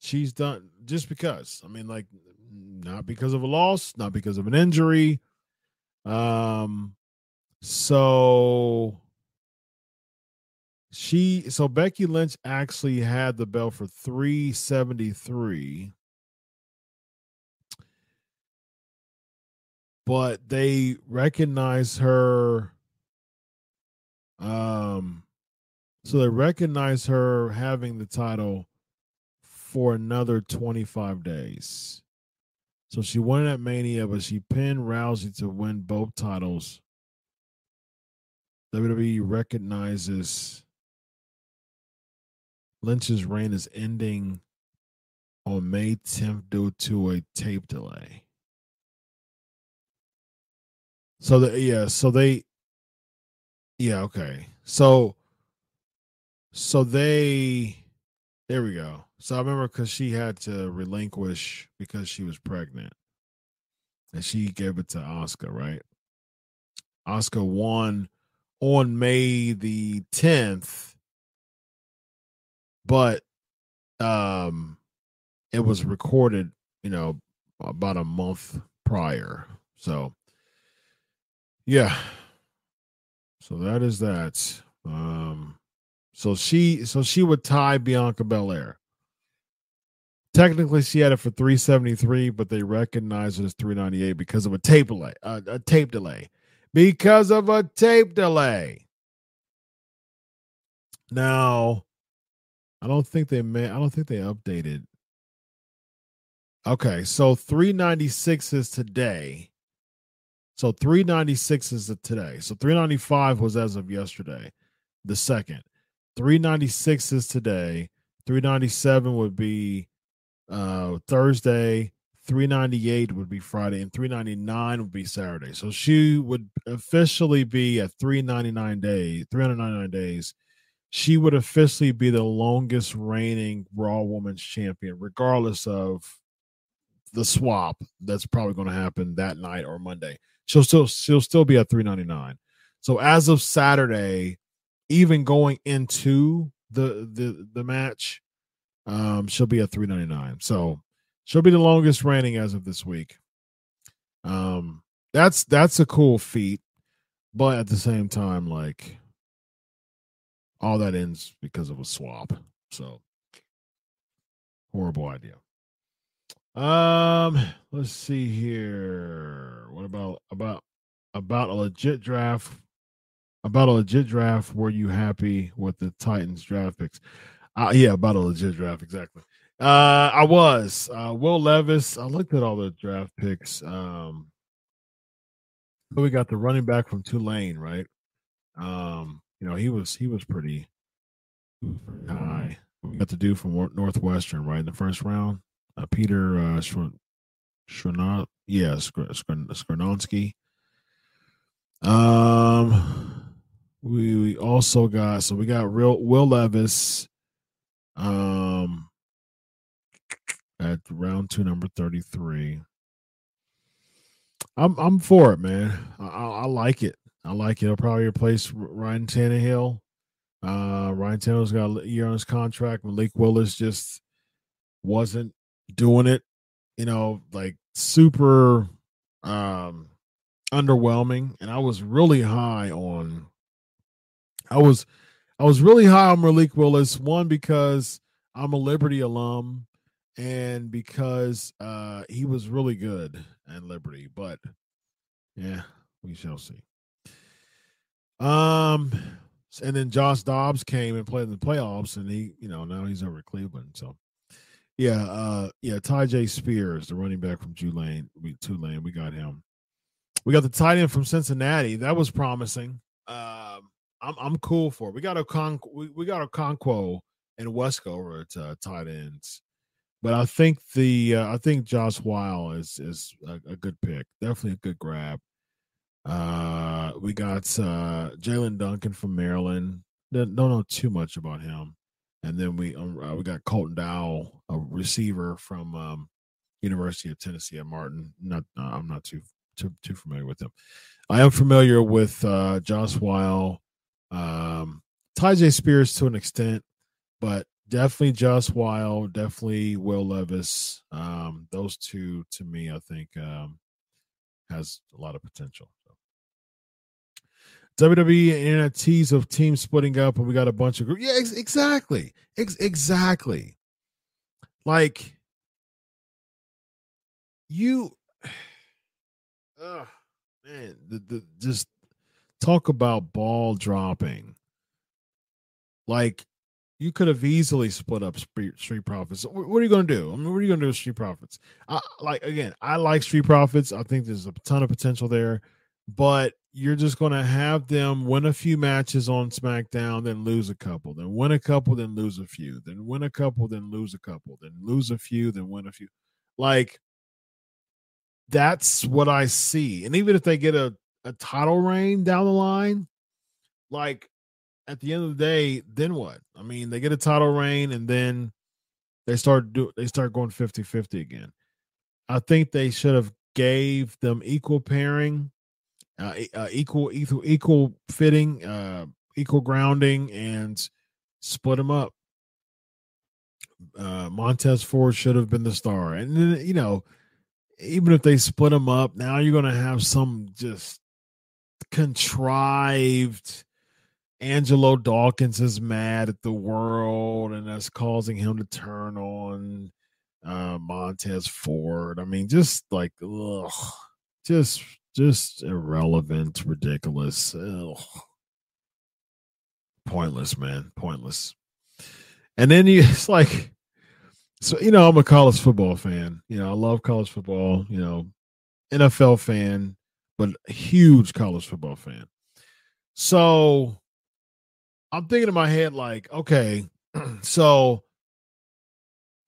she's done just because. I mean, like not because of a loss, not because of an injury. Um, so she so Becky Lynch actually had the belt for 373 but they recognize her um so they recognize her having the title for another 25 days. So she won at Mania, but she pinned Rousey to win both titles. WWE recognizes Lynch's reign is ending on May 10th due to a tape delay. So the yeah, so they yeah, okay. So so they there we go. So I remember because she had to relinquish because she was pregnant, and she gave it to Asuka, right? Asuka won on May the tenth, but um, it was recorded, you know, about a month prior. So, yeah. So that is that. Um, so she so she would tie Bianca Belair. Technically, she had it for 373, but they recognized it as 398 because of a tape delay. Uh, a tape delay. Because of a tape delay. Now, I don't think they may. I don't think they updated. Okay, so 396 is today. So 396 is today. So 395 was as of yesterday, the second. 396 is today. 397 would be uh Thursday. 398 would be Friday, and 399 would be Saturday. So she would officially be at 399 days, 399 days. She would officially be the longest reigning Raw Women's Champion, regardless of the swap that's probably going to happen that night or Monday. She'll still she'll still be at 399. So as of Saturday, even going into the the the match, um, she'll be at 399. So she'll be the longest reigning as of this week. Um, that's that's a cool feat, but at the same time, like all that ends because of a swap. So horrible idea. Um, let's see here. What about about about a legit draft about a legit draft, were you happy with the Titans draft picks? Uh, yeah, about a legit draft, exactly. Uh, I was. Uh, Will Levis, I looked at all the draft picks. Um, but we got the running back from Tulane, right? Um, you know, he was he was pretty, high. We got the dude from Northwestern, right, in the first round. Uh, Peter uh Skoronski, yeah, Skr- Um we, we also got so we got real Will Levis um at round two number 33 I'm I'm for it, man. I, I, like it. I like it. I'll probably replace Ryan Tannehill. Uh, Ryan Tannehill's got a year on his contract. Malik Willis just wasn't doing it. You know, like super um underwhelming. And I was really high on. I was I was really high on Malik Willis. One because I'm a Liberty alum, and because uh, he was really good at Liberty. But yeah, we shall see. Um, and then Josh Dobbs came and played in the playoffs, and he, you know, now he's over Cleveland. So, yeah, uh, yeah, Tyjae Spears, the running back from Tulane, we Tulane, we got him. We got the tight end from Cincinnati. That was promising. Um, I'm I'm cool for it. We got a con we, we got Okonkwo and Westover at uh, tight ends. But I think the uh, I think Josh Whyle is is a, a, good pick. Definitely a good grab. Uh, we got uh, Jaelyn Duncan from Maryland. Don't know too much about him. And then we um, uh, we got Colton Dowell, a receiver from um, University of Tennessee at Martin. Not uh, I'm not too too too familiar with him. I am familiar with uh, Josh Whyle, um, Tyjae Spears to an extent, but definitely Josh Whyle, definitely Will Levis. Um, those two to me, I think, um, has a lot of potential. WWE NFTs of teams splitting up, and we got a bunch of groups. Yeah, ex- exactly, ex- exactly. Like you, *sighs* man, the, the just talk about ball dropping. Like you could have easily split up Street Profits. What are you going to do? I mean, what are you going to do with Street Profits? I, like again, I like Street Profits. I think there's a ton of potential there, but you're just going to have them win a few matches on SmackDown, then lose a couple, then win a couple, then lose a few, then win a couple, then lose a couple, then lose a few, then win a few. Like that's what I see. And even if they get a, a title reign down the line, like at the end of the day, then what? I mean, they get a title reign and then they start do they start going 50-50 again. I think they should have gave them equal pairing, uh, uh, equal equal equal fitting, uh, equal grounding, and split them up. Uh, Montez Ford should have been the star, and then you know, even if they split them up, now you're going to have some just contrived Angelo Dawkins is mad at the world, and that's causing him to turn on uh, Montez Ford. I mean, just like, ugh, just just irrelevant, ridiculous, pointless, man, pointless. And then you, *laughs* it's like, so you know, I'm a college football fan. You know, I love college football. You know, NFL fan, but huge college football fan. So I'm thinking in my head, like, okay, *clears throat* so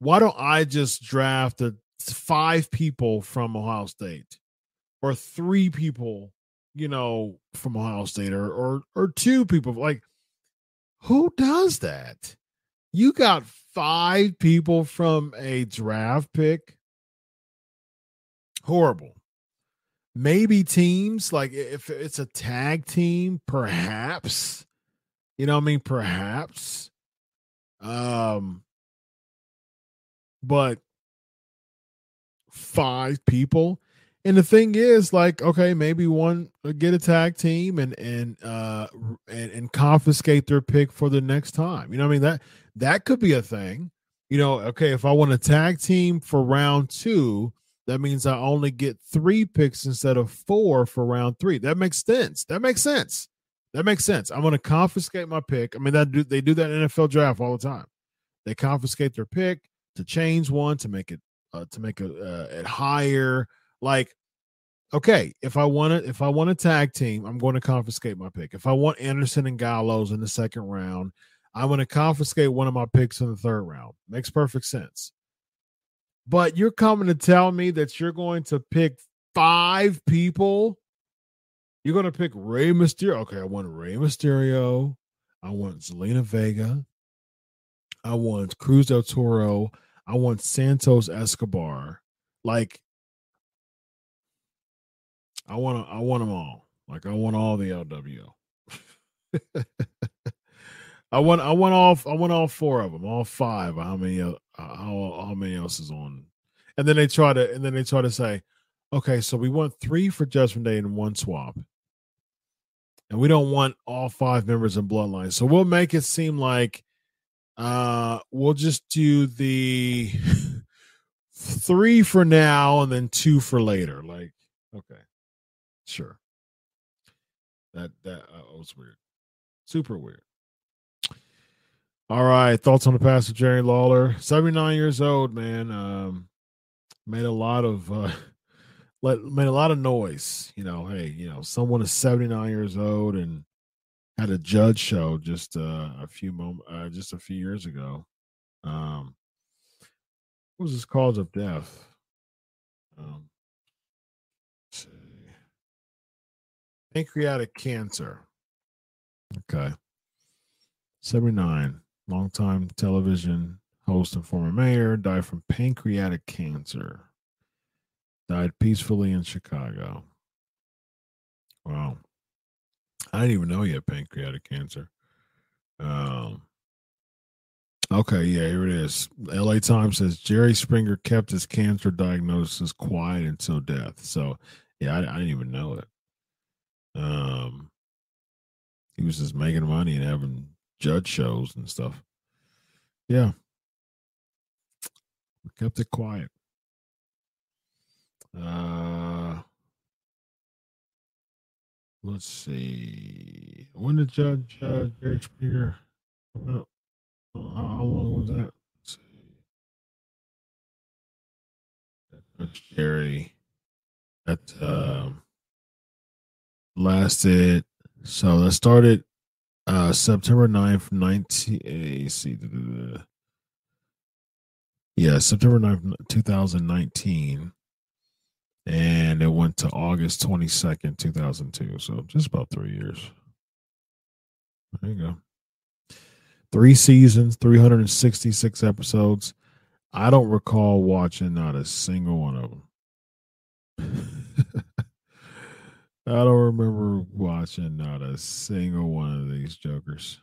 why don't I just draft the five people from Ohio State or three people, you know, from Ohio State or or or two people? Like, who does that? You got five people from a draft pick. Horrible. Maybe teams like if it's a tag team, perhaps you know I mean? Perhaps. Um but five people. And the thing is, like, okay, maybe one uh, get a tag team and and uh and, and confiscate their pick for the next time. You know I mean? That that could be a thing. You know, okay, if I want a tag team for round two, that means I only get three picks instead of four for round three. That makes sense. That makes sense. That makes sense. I'm going to confiscate my pick. I mean, that do, they do that in NFL draft all the time. They confiscate their pick to change one to make it uh, to make it, uh, it higher. Like, okay, if I want it, if I want a tag team, I'm going to confiscate my pick. If I want Anderson and Gallows in the second round, I'm going to confiscate one of my picks in the third round. Makes perfect sense. But you're coming to tell me that you're going to pick five people you're gonna pick Rey Mysterio. Okay, I want Rey Mysterio. I want Zelina Vega. I want Cruz del Toro. I want Santos Escobar. Like, I want I want them all. Like I want all the LWO. *laughs* I want I want all I want all four of them, all five. How many uh, how how many else is on? And then they try to and then they try to say, okay, so we want three for Judgment Day and one swap, and we don't want all five members in Bloodline. So we'll make it seem like uh we'll just do the *laughs* three for now and then two for later. Like, okay, sure. That that uh, was weird, super weird. All right, thoughts on the past of Jerry Lawler, seventy nine years old, man. Um, made a lot of uh, *laughs* let made a lot of noise. You know, hey, you know, someone is seventy nine years old and had a judge show just uh, a few moment, uh, just a few years ago. Um, what was his cause of death? Um, pancreatic cancer. Okay. 79, longtime television host and former mayor, died from pancreatic cancer. Died peacefully in Chicago. Wow. I didn't even know he had pancreatic cancer. Um, Okay, yeah, here it is. LA Times says Jerry Springer kept his cancer diagnosis quiet until death. So, yeah, I, I didn't even know it. Um, he was just making money and having judge shows and stuff. Yeah, we kept it quiet. Uh, let's see. When did Judge uh, Jerry come out? How long was that? That's Jerry. That uh, lasted. So that started uh, September 9th, 19. Uh, see. Yeah, September 9th, 2019. And it went to August 22nd, 2002. So just about three years. There you go three seasons, 366 episodes. I don't recall watching not a single one of them. *laughs* I don't remember watching not a single one of these jokers.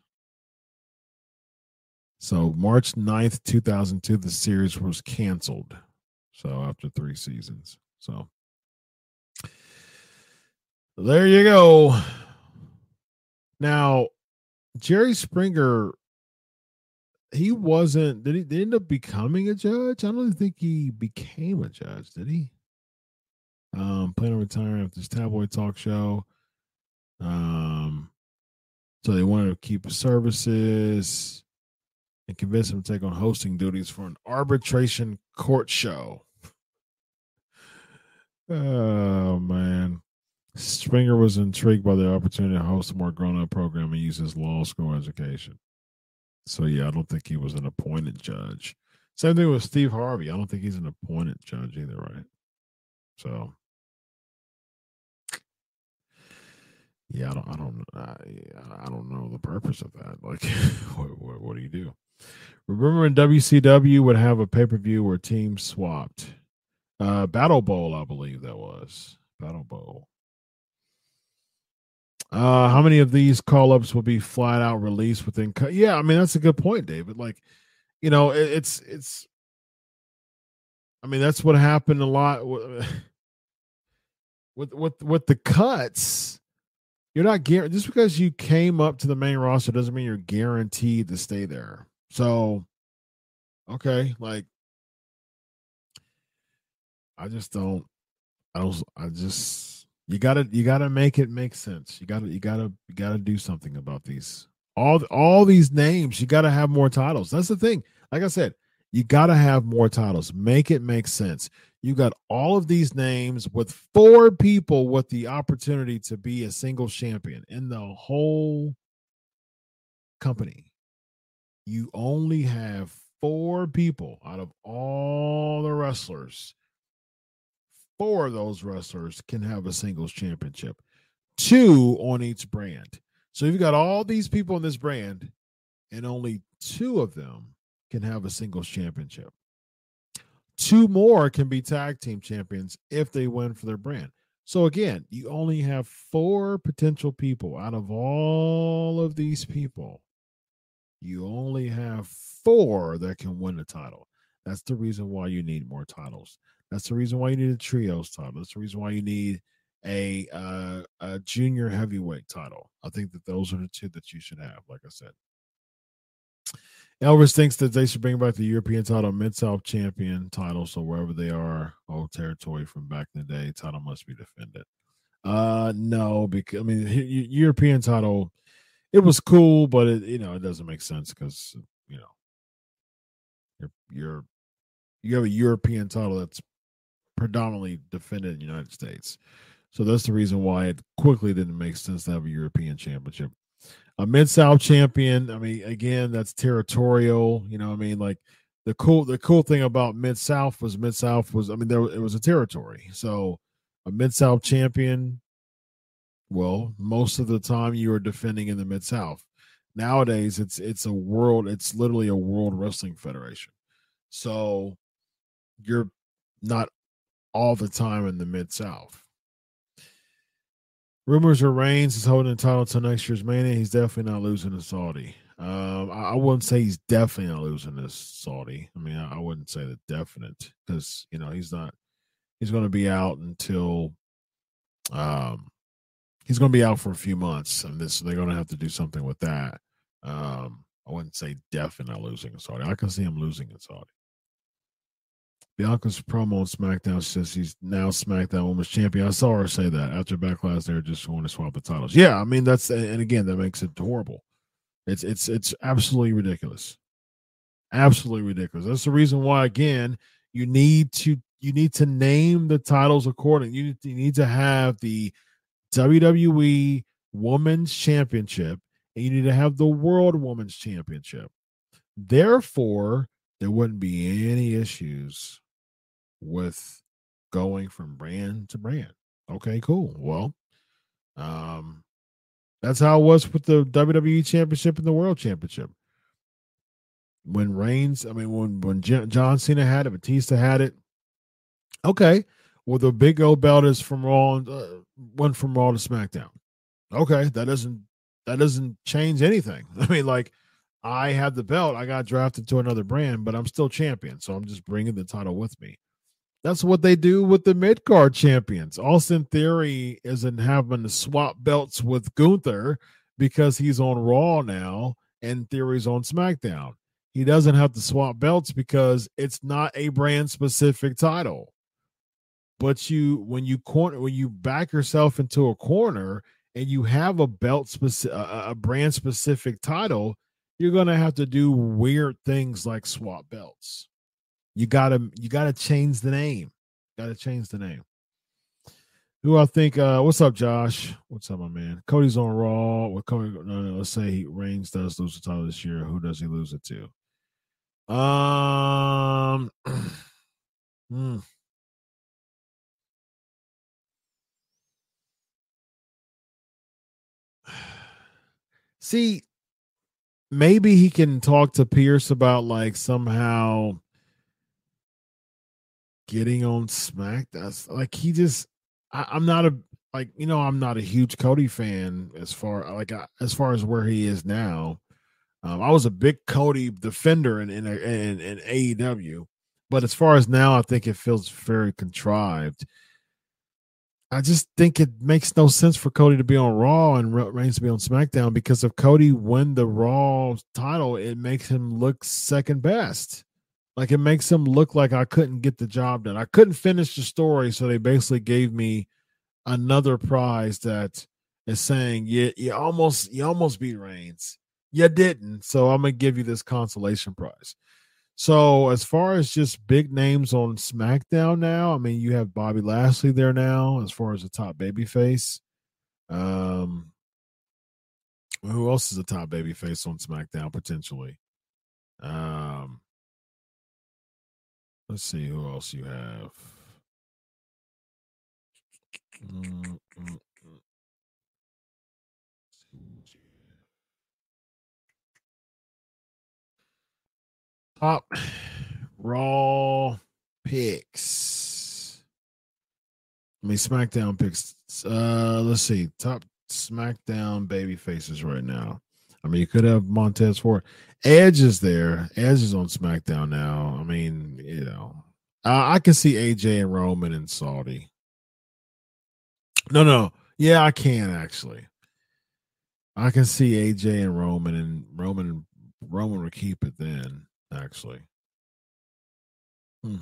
So March 9th, 2002, the series was canceled. So after three seasons. So there you go. Now, Jerry Springer he wasn't did he, did he end up becoming a judge? I don't think he became a judge, did he? Um, planning on retiring after this tabloid talk show. Um, so they wanted to keep his services and convince him to take on hosting duties for an arbitration court show. *laughs* Oh man. Springer was intrigued by the opportunity to host a more grown up program and use his law school education. So yeah, I don't think he was an appointed judge. Same thing with Steve Harvey. I don't think he's an appointed judge either, right? So yeah, I don't, I don't, I, I don't know the purpose of that. *laughs* Like, what, what, what do you do? Remember when WCW would have a pay per view where teams swapped? Uh, Battle Bowl, I believe that was Battle Bowl. Uh, how many of these call ups will be flat out released within? Yeah, I mean that's a good point, David. Like, you know, it, it's it's. I mean that's what happened a lot with *sighs* with with, with the cuts. You're not guaranteed just because you came up to the main roster doesn't mean you're guaranteed to stay there. So, okay, like I just don't. I don't. I just you gotta you gotta make it make sense. You gotta you gotta you gotta do something about these. All all these names, you gotta have more titles. That's the thing. Like I said, you gotta have more titles. Make it make sense. You got all of these names with four people with the opportunity to be a single champion in the whole company. You only have four people out of all the wrestlers four of those wrestlers can have a singles championship, two on each brand. So you've got all these people in this brand, and only two of them can have a singles championship. Two more can be tag team champions if they win for their brand. So again, you only have four potential people out of all of these people. You only have four that can win the title. That's the reason why you need more titles. That's the reason why you need a trios title. That's the reason why you need a uh, a junior heavyweight title. I think that those are the two that you should have. Like I said, Elvis thinks that they should bring back the European title, Mid South champion title. So wherever they are, old territory from back in the day, title must be defended. Uh, no, because I mean, European title, it was cool, but it you know it doesn't make sense because you know you're you're you have a European title that's predominantly defended in the United States. So that's the reason why it quickly didn't make sense to have a European championship. A Mid South champion, I mean, again, that's territorial. You know, I mean, like the cool the cool thing about Mid South was Mid South was, I mean, there it was a territory. So a Mid South champion, well, most of the time you are defending in the Mid South. Nowadays, it's it's a world, it's literally a world wrestling federation. So you're not all the time in the Mid South. Rumors are Reigns is holding the title until next year's Mania. He's definitely not losing to Saudi. Um, I, I, wouldn't say he's definitely not losing this Saudi. I mean, I, I wouldn't say the definite because you know he's not. He's going to be out until. Um, he's going to be out for a few months, and this they're going to have to do something with that. Um, I wouldn't say definitely not losing in Saudi. I can see him losing in Saudi. Bianca's promo on SmackDown says he's now SmackDown Women's Champion. I saw her say that after Backlash. They're just want to swap the titles. Yeah, I mean that's and again that makes it horrible. It's it's it's absolutely ridiculous, absolutely ridiculous. That's the reason why again you need to you need to name the titles according. You, you need to have the WWE Women's Championship and you need to have the World Women's Championship. Therefore, there wouldn't be any issues with going from brand to brand. Okay, cool. Well, um, that's how it was with the WWE Championship and the World Championship. When Reigns, I mean, when when John Cena had it, Batista had it. Okay, well, the big old belt is from Raw, uh, went from Raw to SmackDown. Okay, that doesn't that doesn't change anything. *laughs* I mean, like I have the belt, I got drafted to another brand, but I'm still champion, so I'm just bringing the title with me. That's what they do with the mid card champions. Austin Theory isn't having to swap belts with Gunther because he's on Raw now and Theory's on SmackDown. He doesn't have to swap belts because it's not a brand specific title. But you, when you corner, when you back yourself into a corner and you have a belt specific, a brand specific title, you're gonna have to do weird things like swap belts you gotta you gotta change the name. Gotta change the name. Who I think uh what's up, Josh? What's up, my man? Cody's on Raw. What Cody no, no, let's say he Reigns does lose the title this year. Who does he lose it to? Um *clears throat* hmm. *sighs* See, maybe he can talk to Pearce about like somehow getting on Smack. That's like he just. I, am not a like you know I'm not a huge Cody fan as far like as far as where he is now. Um, I was a big Cody defender in in, in in AEW, but as far as now, I think it feels very contrived. I just think it makes no sense for Cody to be on Raw and Reigns to be on SmackDown because if Cody win the Raw title, it makes him look second best. Like it makes him look like I couldn't get the job done. I couldn't finish the story, so they basically gave me another prize that is saying you you almost you almost beat Reigns. You didn't, so I'm gonna give you this consolation prize. So as far as just big names on SmackDown now, I mean you have Bobby Lashley there now as far as the top baby face. Um who else is a top baby face on SmackDown potentially? Um Let's see who else you have. Mm, mm, mm. Top *sighs* raw picks. I mean, SmackDown picks. Uh, let's see, top SmackDown baby faces right now. I mean, you could have Montez Ford. Edge is there. Edge is on SmackDown now. I mean, you know, I, I can see AJ and Roman and Saudi. No, no, yeah, I can actually. I can see AJ and Roman and Roman Roman would keep it then. Actually, hmm.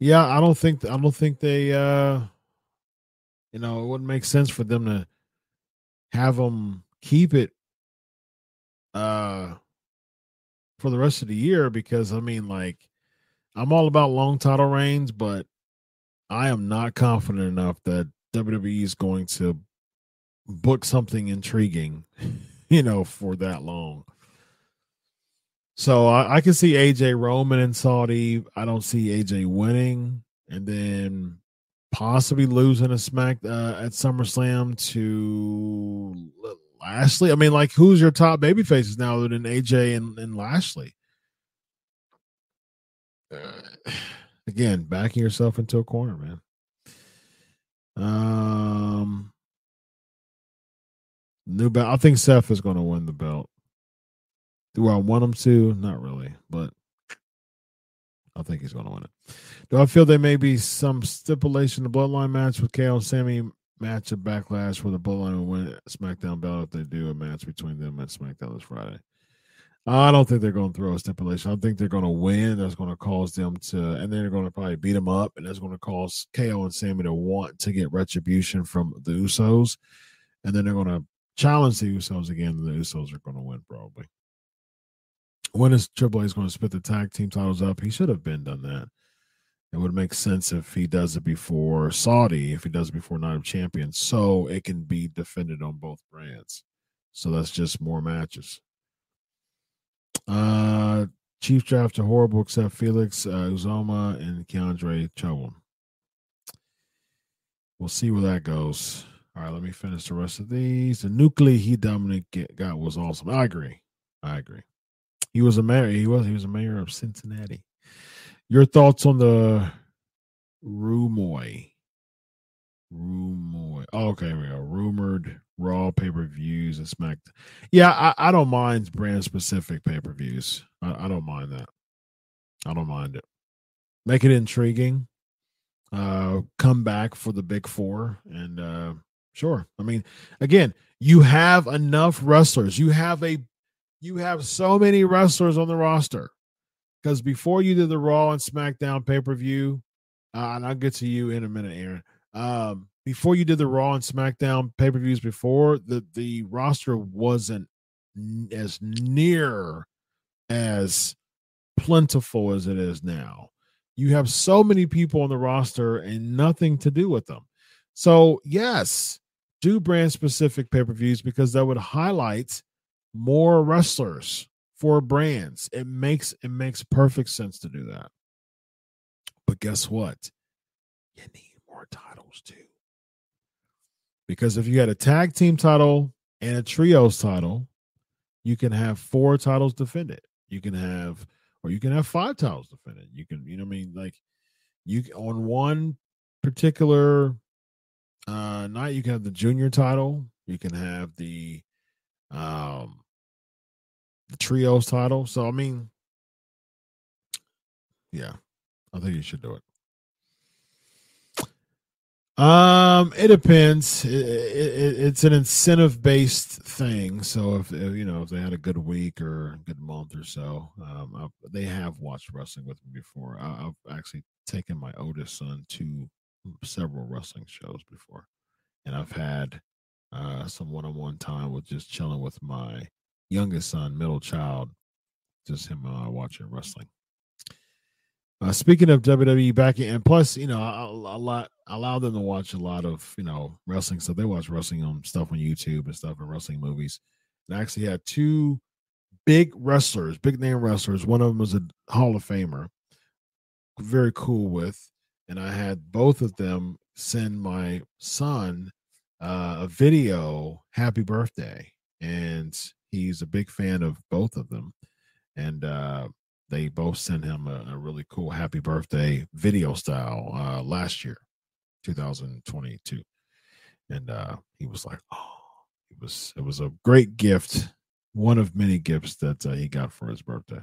yeah, I don't think I don't think they. uh You know, it wouldn't make sense for them to have them keep it uh for the rest of the year because I mean, like, I'm all about long title reigns, but I am not confident enough that WWE is going to book something intriguing, *laughs* you know, for that long. So I, I can see AJ Roman and Saudi. I don't see AJ winning, and then possibly losing a smack uh, at SummerSlam to Lashley. I mean, like, who's your top baby faces now other than AJ and, and Lashley? Uh, again, backing yourself into a corner, man. Um, new belt. I think Seth is going to win the belt. Do I want him to? Not really, but I think he's going to win it. Do I feel there may be some stipulation the bloodline match with KO Sami match of backlash for the bloodline will win SmackDown belt if they do a match between them at SmackDown this Friday? I don't think they're going to throw a stipulation. I think they're going to win. That's going to cause them to, and then they're going to probably beat them up, and that's going to cause KO and Sami to want to get retribution from the Usos, and then they're going to challenge the Usos again. And the Usos are going to win probably. When is Triple H going to split the tag team titles up? He should have been done that. It would make sense if he does it before Saudi, if he does it before Night of Champions, so it can be defended on both brands. So that's just more matches. Uh, Chief draft are horrible except Felix uh, Uzomah and Keondre Coburn. We'll see where that goes. All right, let me finish the rest of these. The nuclear he Dominic got was awesome. I agree. I agree. He was a mayor. He was. He was a mayor of Cincinnati. Your thoughts on the Rumoy? Rumoy. Oh, okay, we go. Rumored Raw pay per views and Smack. Yeah, I, I don't mind brand specific pay per views. I, I don't mind that. I don't mind it. Make it intriguing. Uh, come back for the big four, and uh, sure. I mean, again, you have enough wrestlers. You have a, you have so many wrestlers on the roster. Because before you did the Raw and SmackDown pay per view, uh, and I'll get to you in a minute, Aaron. Um, before you did the Raw and SmackDown pay per views before, the the roster wasn't as near as plentiful as it is now. You have so many people on the roster and nothing to do with them. So, yes, do brand specific pay per views because that would highlight more wrestlers for brands. It makes it makes perfect sense to do that. But guess what? You need more titles too. Because if you had a tag team title and a trios title, you can have four titles defended. You can have, or you can have five titles defended. You can, you know, what I mean, like you on one particular uh night, you can have the junior title. You can have the um the trios title. So I mean, yeah, I think you should do it. Um, it depends. It, it, it's an incentive based thing. So if, if, you know if they had a good week or a good month or so, um, I've, they have watched wrestling with me before. I, have actually taken my oldest son to several wrestling shows before, and I've had uh, some one on one time with just chilling with my youngest son, middle child, just him uh, watching wrestling. Uh, speaking of WWE back and plus, you know, a, lot allow them to watch a lot of you know wrestling stuff. They watch wrestling on stuff on YouTube and stuff and wrestling movies. And I actually had two big wrestlers, big name wrestlers. One of them was a Hall of Famer, very cool with, and I had both of them send my son uh, a video, happy birthday, and he's a big fan of both of them, and uh, they both sent him a, a, really cool happy birthday video style uh, last year 2022, and uh, he was like, "Oh, it was it was a great gift, one of many gifts that uh, he got for his birthday."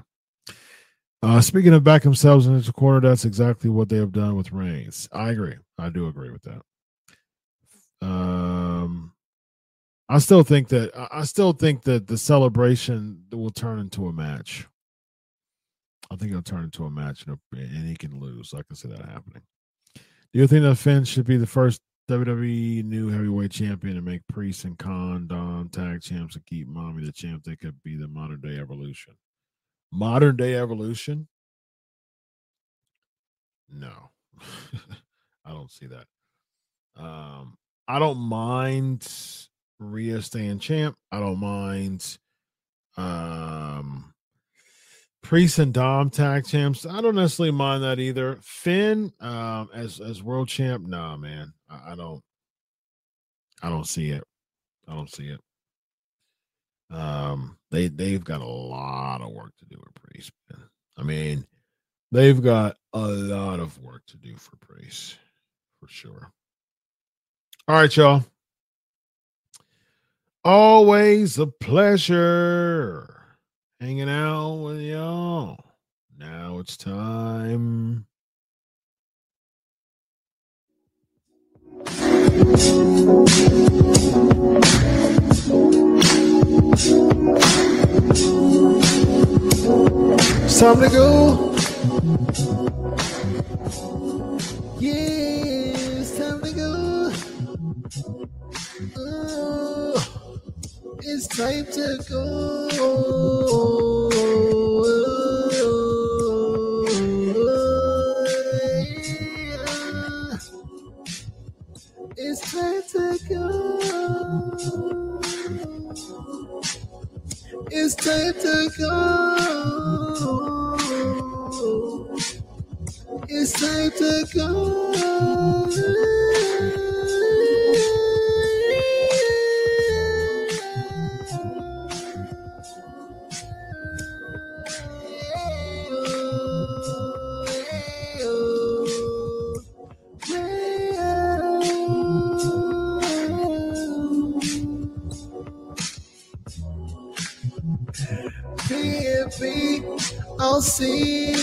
Uh, speaking of back themselves into the corner, that's exactly what they have done with Reigns. I agree. I do agree with that. Um, I still think that I still think that the celebration will turn into a match. I think it'll turn into a match and, he can lose. I can see that happening. Do you think that Finn should be the first WWE new heavyweight champion to make Priest and Khan Don tag champs and keep Mami the champ? They could be the modern day evolution. Modern day evolution? No, *laughs* I don't see that. Um, I don't mind Rhea staying champ. I don't mind um Priest and Dom tag champs. I don't necessarily mind that either. Finn um as as world champ, nah, man. I, I don't I don't see it. I don't see it. Um they they've got a lot of work to do with Priest. Man. I mean, they've got a lot of work to do for Priest for sure. All right, y'all. Always a pleasure hanging out with y'all. Now it's time. It's time to go. Yeah, it's time to go. It's time to go. It's time to go. It's time to go. It's time to PNP, I'll see